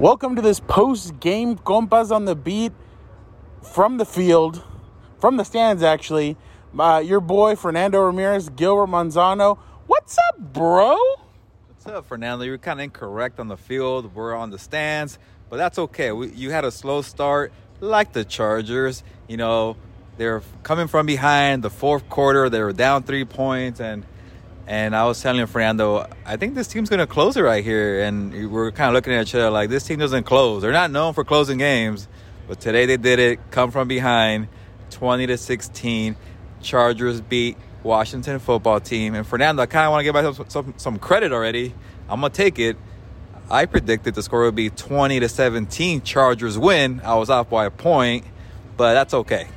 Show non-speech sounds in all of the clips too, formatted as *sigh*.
Welcome to this post game Compas on the beat from the field, from the stands actually. Uh, your boy Fernando Ramirez, Gilbert Manzano. What's up, bro? What's up, Fernando? You were kind of incorrect on the field. We're on the stands, but that's okay. We, you had a slow start, like the Chargers. You know, they're coming from behind the fourth quarter. They were down three points, and and I was telling Fernando, I think this team's going to close it right here. And we we're kind of looking at each other like this team doesn't close. They're not known for closing games, but today they did it. Come from behind, twenty to sixteen. Chargers beat Washington football team. And Fernando, I kind of want to give myself some, some credit already. I'm gonna take it. I predicted the score would be 20 to 17. Chargers win. I was off by a point, but that's okay.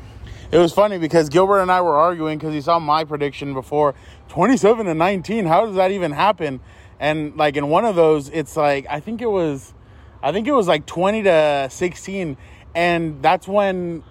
It was funny because Gilbert and I were arguing because he saw my prediction before 27 to 19. How does that even happen? And like in one of those, it's like I think it was, I think it was like 20 to 16, and that's when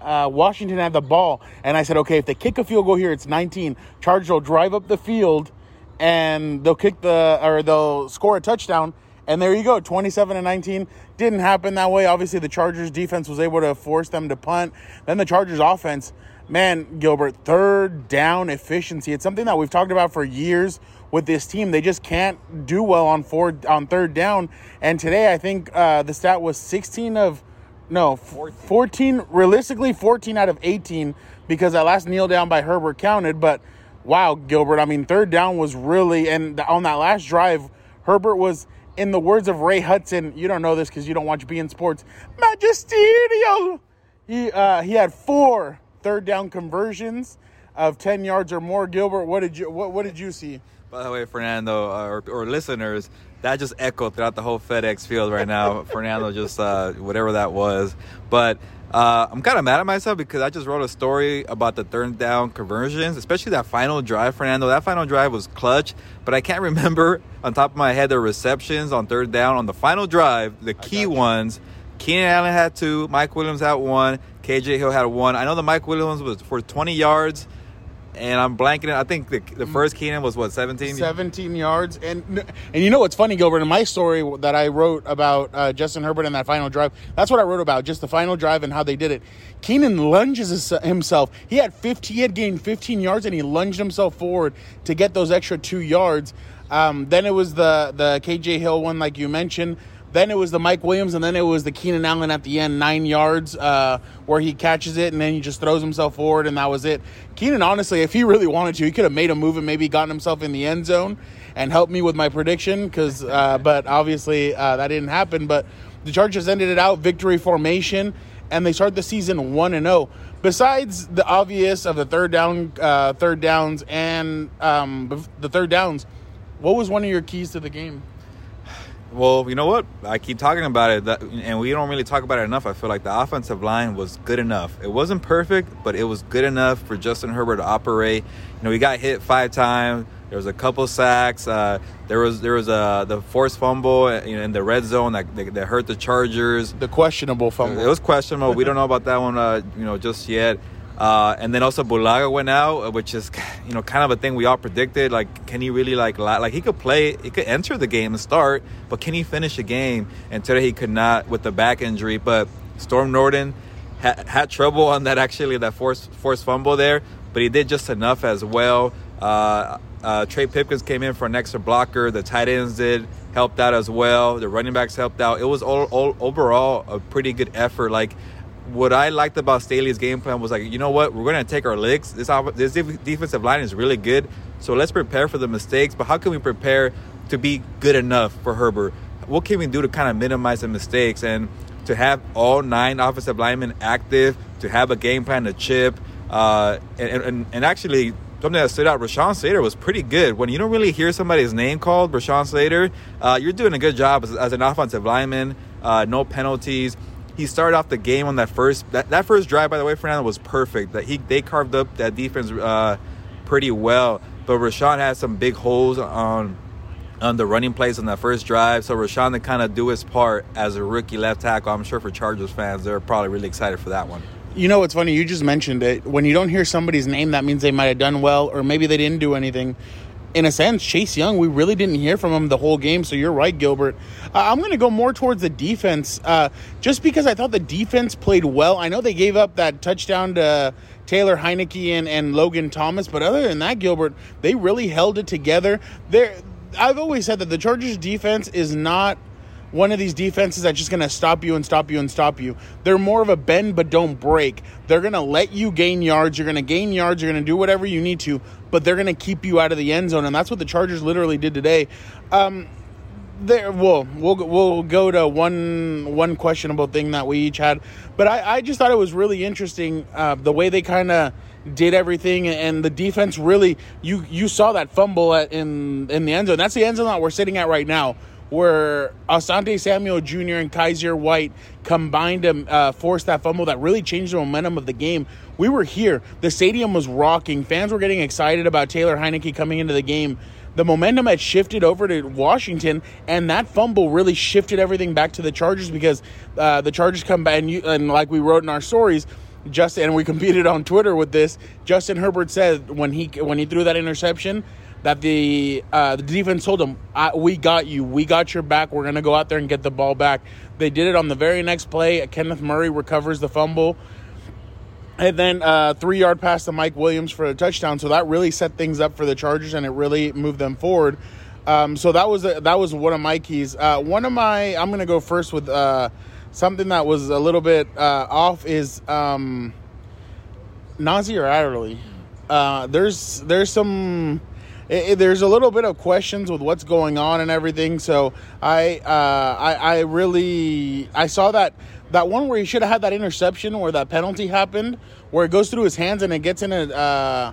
uh, Washington had the ball. And I said, okay, if they kick a field goal here, it's 19. Chargers will drive up the field, and they'll kick the or they'll score a touchdown. And there you go, 27 and 19. Didn't happen that way. Obviously, the Chargers defense was able to force them to punt. Then the Chargers offense, man, Gilbert, third down efficiency. It's something that we've talked about for years with this team. They just can't do well on four on third down. And today, I think uh, the stat was 16 of no 14. Realistically, 14 out of 18 because that last kneel down by Herbert counted. But wow, Gilbert, I mean, third down was really and on that last drive, Herbert was in the words of Ray Hudson, you don't know this because you don't watch beIN Sports, magisterial. He uh, he had four third down conversions of ten yards or more. Gilbert, what did you what, what did you see? By the way, Fernando uh, or, or, listeners, that just echoed throughout the whole FedEx field right now. *laughs* Fernando just uh, whatever that was, but uh, I'm kind of mad at myself because I just wrote a story about the third down conversions, especially that final drive, Fernando. That final drive was clutch, but I can't *laughs* remember on top of my head the receptions on third down on the final drive, the key ones. Keenan Allen had two, Mike Williams had one, KJ Hill had one. I know the Mike Williams was for 20 yards and I'm blanking. It. I think the, the first Keenan was what 17. 17 yards, and and you know what's funny, Gilbert? In my story that I wrote about uh, Justin Herbert and that final drive, that's what I wrote about, just the final drive and how they did it. Keenan lunges himself. He had 50, he had gained 15 yards, and he lunged himself forward to get those extra two yards. Um, then it was the the KJ Hill one, like you mentioned. Then it was the Mike Williams, and then it was the Keenan Allen at the end, nine yards, uh, where he catches it and then he just throws himself forward, and that was it. Keenan, honestly, if he really wanted to, he could have made a move and maybe gotten himself in the end zone and helped me with my prediction. Because, uh, but obviously uh, that didn't happen. But the Chargers ended it out victory formation, and they start the season one and zero. Oh. Besides the obvious of the third down, uh, third downs, and um, the third downs, what was one of your keys to the game? Well, you know what? I keep talking about it, that, and we don't really talk about it enough. I feel like the offensive line was good enough. It wasn't perfect, but it was good enough for Justin Herbert to operate. You know, he got hit five times. There was a couple sacks. Uh, there was there was a the forced fumble you know, in the red zone that, that hurt the Chargers. The questionable fumble. It was questionable. we don't know about that one, uh, you know, just yet. Uh, and then also Bulaga went out, uh, which is *laughs* you know kind of a thing we all predicted. Like, can he really like like he could play, he could enter the game and start, but can he finish a game? And today he could not with the back injury. But Storm Norton ha- had trouble on that actually that forced forced fumble there, but he did just enough as well. Uh, uh, Trey Pipkins came in for an extra blocker. The tight ends did helped out as well. The running backs helped out. It was all, all overall a pretty good effort. Like what I liked about Staley's game plan was like, you know what, we're going to take our licks. This this defensive line is really good, so let's prepare for the mistakes. But how can we prepare to be good enough for Herbert? What can we do to kind of minimize the mistakes and to have all nine offensive linemen active, to have a game plan to chip, uh, and, and, and actually something that stood out, Rashawn Slater was pretty good. When you don't really hear somebody's name called, Rashawn Slater, uh, you're doing a good job as, as an offensive lineman. Uh, no penalties he started off the game on that first that, that first drive by the way Fernando was perfect. That he they carved up that defense uh, pretty well. But Rashawn had some big holes on on the running plays on that first drive. So Rashawn to kind of do his part as a rookie left tackle I'm sure for Chargers fans they're probably really excited for that one. You know what's funny? You just mentioned it. When you don't hear somebody's name that means they might have done well or maybe they didn't do anything in a sense, Chase Young, we really didn't hear from him the whole game. So you're right, Gilbert. Uh, I'm going to go more towards the defense, uh, just because I thought the defense played well. I know they gave up that touchdown to Taylor Heinicke and, and Logan Thomas, but other than that, Gilbert, they really held it together. There, I've always said that the Chargers defense is not one of these defenses that's just going to stop you and stop you and stop you. They're more of a bend but don't break. They're going to let you gain yards. You're going to gain yards. You're going to do whatever you need to, but they're going to keep you out of the end zone. And that's what the Chargers literally did today. Um, there, well, we'll we'll go to one one questionable thing that we each had, but I, I just thought it was really interesting uh, the way they kind of did everything and the defense really you you saw that fumble at, in in the end zone. That's the end zone that we're sitting at right now where Asante Samuel Jr. and Kyzir White combined to uh, force that fumble that really changed the momentum of the game. We were here. The stadium was rocking. Fans were getting excited about Taylor Heinicke coming into the game. The momentum had shifted over to Washington, and that fumble really shifted everything back to the Chargers because uh, the Chargers come back, and, you, and like we wrote in our stories, Justin, and we competed on Twitter with this. Justin Herbert said when he when he threw that interception, that the uh, the defense told them, "We got you. We got your back. We're gonna go out there and get the ball back." They did it on the very next play. Kenneth Murray recovers the fumble, and then uh, three yard pass to Mike Williams for a touchdown. So that really set things up for the Chargers, and it really moved them forward. Um, so that was a, that was one of my keys. Uh, one of my I'm gonna go first with uh, something that was a little bit uh, off is um, Nasir Adderley. Uh, there's there's some it, it, there's a little bit of questions with what's going on and everything. So I, uh, I, I really, I saw that that one where he should have had that interception where that penalty happened, where it goes through his hands and it gets into uh,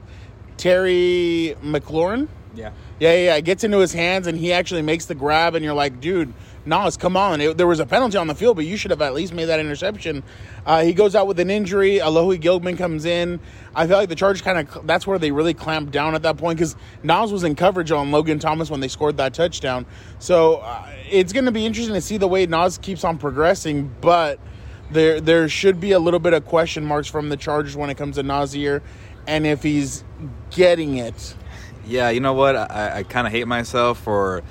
Terry McLaurin. Yeah. Yeah, yeah, it gets into his hands and he actually makes the grab, and you're like, dude, Nas, come on. It, there was a penalty on the field, but you should have at least made that interception. Uh, he goes out with an injury. Alohi Gilman comes in. I feel like the Chargers kind of, that's where they really clamped down at that point because Nas was in coverage on Logan Thomas when they scored that touchdown. So uh, it's going to be interesting to see the way Nas keeps on progressing, but there there should be a little bit of question marks from the Chargers when it comes to Nasir and if he's getting it. Yeah, you know what? I, I kind of hate myself for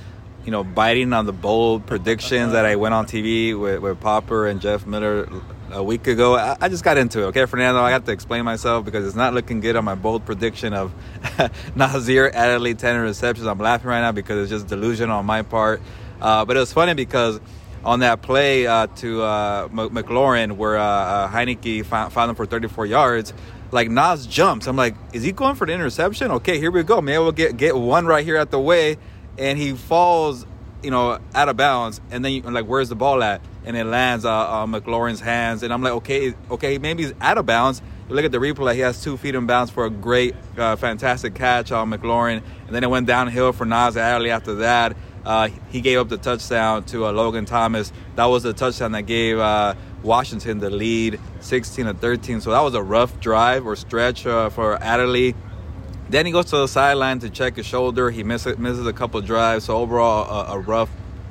you know, biting on the bold predictions that I went on TV with, with Popper and Jeff Miller a week ago. I, I, just got into it. Okay, Fernando, I have to explain myself because it's not looking good on my bold prediction of *laughs* Nasir Adderley 10 receptions. I'm laughing right now because it's just delusion on my part. Uh, but it was funny because on that play uh, to uh, McLaurin where uh, uh, Heinicke found, found him for 34 yards, like Nas jumps. I'm like, is he going for the interception? Okay, here we go. Maybe we'll get get one right here at the way and he falls, you know, out of bounds, and then you, like, where's the ball at? And it lands uh, on McLaurin's hands, and I'm like, okay, okay, maybe he's out of bounds. You look at the replay; he has two feet in bounds for a great, uh, fantastic catch on McLaurin, and then it went downhill for Nas Adderley after that. Uh, he gave up the touchdown to uh, Logan Thomas. That was the touchdown that gave uh, Washington the lead, 16 to 13. So that was a rough drive or stretch uh, for Adderley. Then he goes to the sideline to check his shoulder. He misses, misses a couple drives. So overall, a, a, rough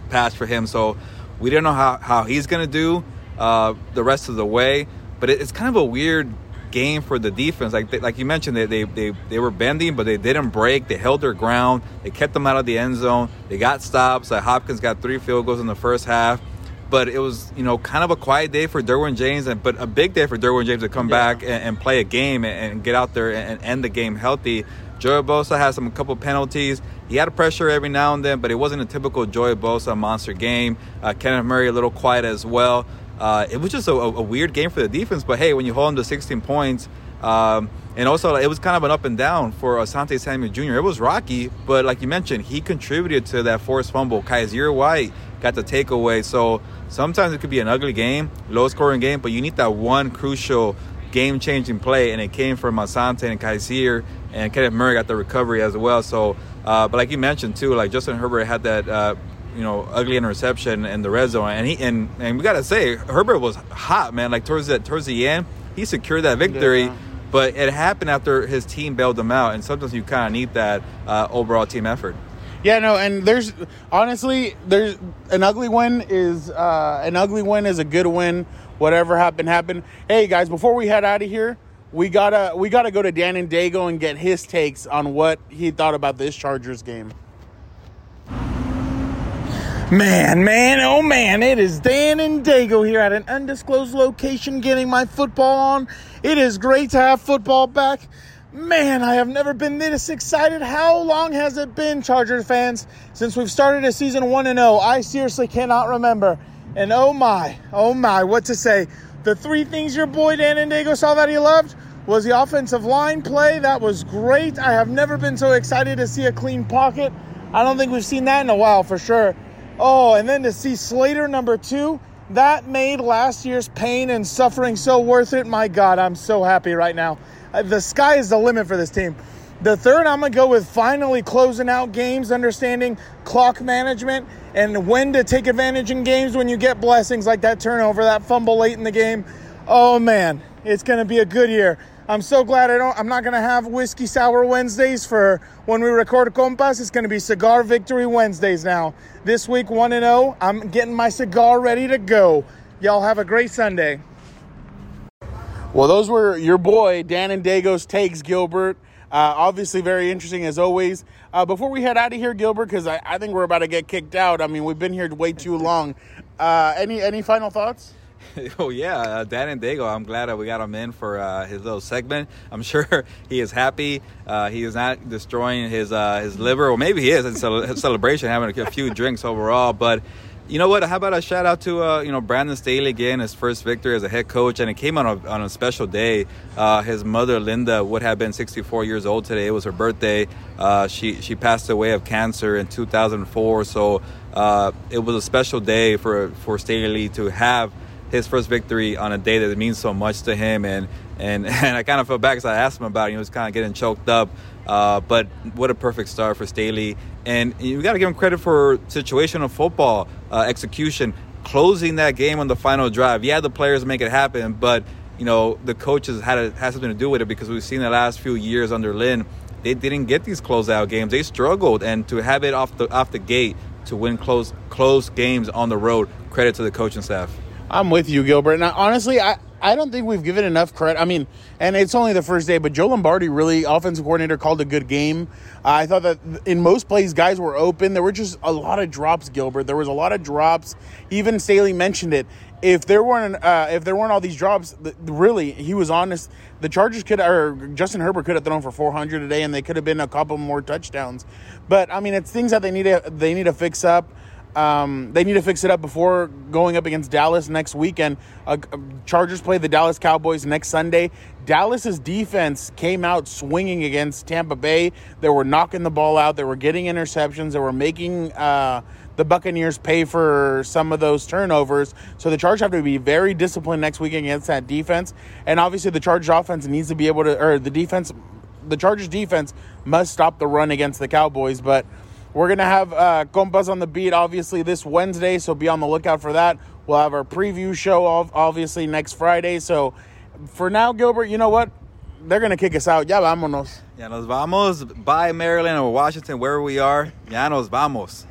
pass for him. So we don't know how, how he's going to do uh, the rest of the way. But it, it's kind of a weird game for the defense. Like they, like you mentioned, they, they, they, they were bending, but they didn't break. They held their ground. They kept them out of the end zone. They got stops. Hopkins got three field goals in the first half. But it was, you know, kind of a quiet day for Derwin James, and but a big day for Derwin James to come yeah. back and, and, play a game and, and, get out there and, end the game healthy. Joey Bosa had some couple penalties. He had a pressure every now and then, but it wasn't a typical Joey Bosa monster game. Uh, Kenneth Murray a little quiet as well. Uh, it was just a, a, weird game for the defense, but hey, when you hold them to 16 points, um, and also it was kind of an up and down for Asante Samuel Jr. It was rocky, but like you mentioned, he contributed to that forced fumble. Kyzir White got the takeaway. So sometimes it could be an ugly game, low scoring game, but you need that one crucial game changing play, and it came from Asante and Kyzir, and Kenneth Murray got the recovery as well. So, uh, but like you mentioned too, like Justin Herbert had that. Uh, you know, ugly interception in the red zone, and he and and we gotta say Herbert was hot, man. Like towards the towards the end, he secured that victory. Yeah. But it happened after his team bailed him out, and sometimes you kind of need that uh, overall team effort. Yeah, no, and there's honestly there's an ugly win is uh, an ugly win is a good win. Whatever happened happened. Hey guys, before we head out of here, we gotta we gotta go to Dan and Dago and get his takes on what he thought about this Chargers game. Man, man, oh man, it is Dan and Dago here at an undisclosed location getting my football on. It is great to have football back. Man, I have never been this excited. How long has it been, Chargers fans, since we've started a season 1 and 0? I seriously cannot remember. And oh my, oh my, what to say. The three things your boy Dan and Dago saw that he loved was the offensive line play. That was great. I have never been so excited to see a clean pocket. I don't think we've seen that in a while for sure. Oh, and then to see Slater number two, that made last year's pain and suffering so worth it. My God, I'm so happy right now. Uh, the sky is the limit for this team. The third, I'm going to go with finally closing out games, understanding clock management and when to take advantage in games when you get blessings like that turnover, that fumble late in the game. Oh man, it's going to be a good year. I'm so glad I don't. I'm not gonna have whiskey sour Wednesdays for when we record Compas. It's gonna be cigar victory Wednesdays now. This week one and zero. I'm getting my cigar ready to go. Y'all have a great Sunday. Well, those were your boy Dan and Dago's takes, Gilbert. Uh, obviously, very interesting as always. Uh, before we head out of here, Gilbert, because I, I, think we're about to get kicked out. I mean, we've been here way too long. Uh, any any final thoughts? *laughs* oh yeah, uh, Dan and Dago. I'm glad that we got him in for uh, his little segment. I'm *laughs* sure he is happy. Uh, he is not destroying his his liver, or maybe he is in *laughs* celebration, having a few drinks overall. But you know what? How about a shout out to uh, you know Brandon Staley again, his first victory as a head coach, and it came on a, on a special day. Uh, his mother Linda would have been 64 years old today. It was her birthday. Uh, she she passed away of cancer in 2004, so uh, it was a special day for for Staley to have his first victory on a day that means so much to him. And and, *laughs* and I kind of felt bad because I asked him about it. He was kind of getting choked up. Uh, but what a perfect start for Staley. And you got to give him credit for situational football uh, execution, closing that game on the final drive. Yeah, the players make it happen, but you know the coaches had a, had something to do with it because we've seen the last few years under Lynn, they didn't get these closeout games. They struggled, and to have it off the off the gate to win close close games on the road, credit to the coaching staff. I'm with you, Gilbert. Now, honestly, I, I don't think we've given enough credit. I mean, and it's only the first day, but Joe Lombardi really, offensive coordinator, called a good game. Uh, I thought that in most plays, guys were open. There were just a lot of drops, Gilbert. There was a lot of drops. Even Staley mentioned it. If there weren't, uh, if there weren't all these drops, really, he was honest. The Chargers could, or Justin Herbert could have thrown for 400 a day, and they could have been a couple more touchdowns. But I mean, it's things that they need to they need to fix up. Um, they need to fix it up before going up against Dallas next weekend. Uh, Chargers play the Dallas Cowboys next Sunday. Dallas's defense came out swinging against Tampa Bay. They were knocking the ball out. They were getting interceptions. They were making uh, the Buccaneers pay for some of those turnovers. So the Chargers have to be very disciplined next week against that defense. And obviously, the Chargers offense needs to be able to, or the defense, the Chargers defense must stop the run against the Cowboys. But we're going to have uh, Compas on the beat, obviously, this Wednesday, so be on the lookout for that. We'll have our preview show, obviously, next Friday. So for now, Gilbert, you know what? They're going to kick us out. Ya vámonos. Ya nos vamos. Bye, Maryland or Washington, wherever we are. Ya nos vamos.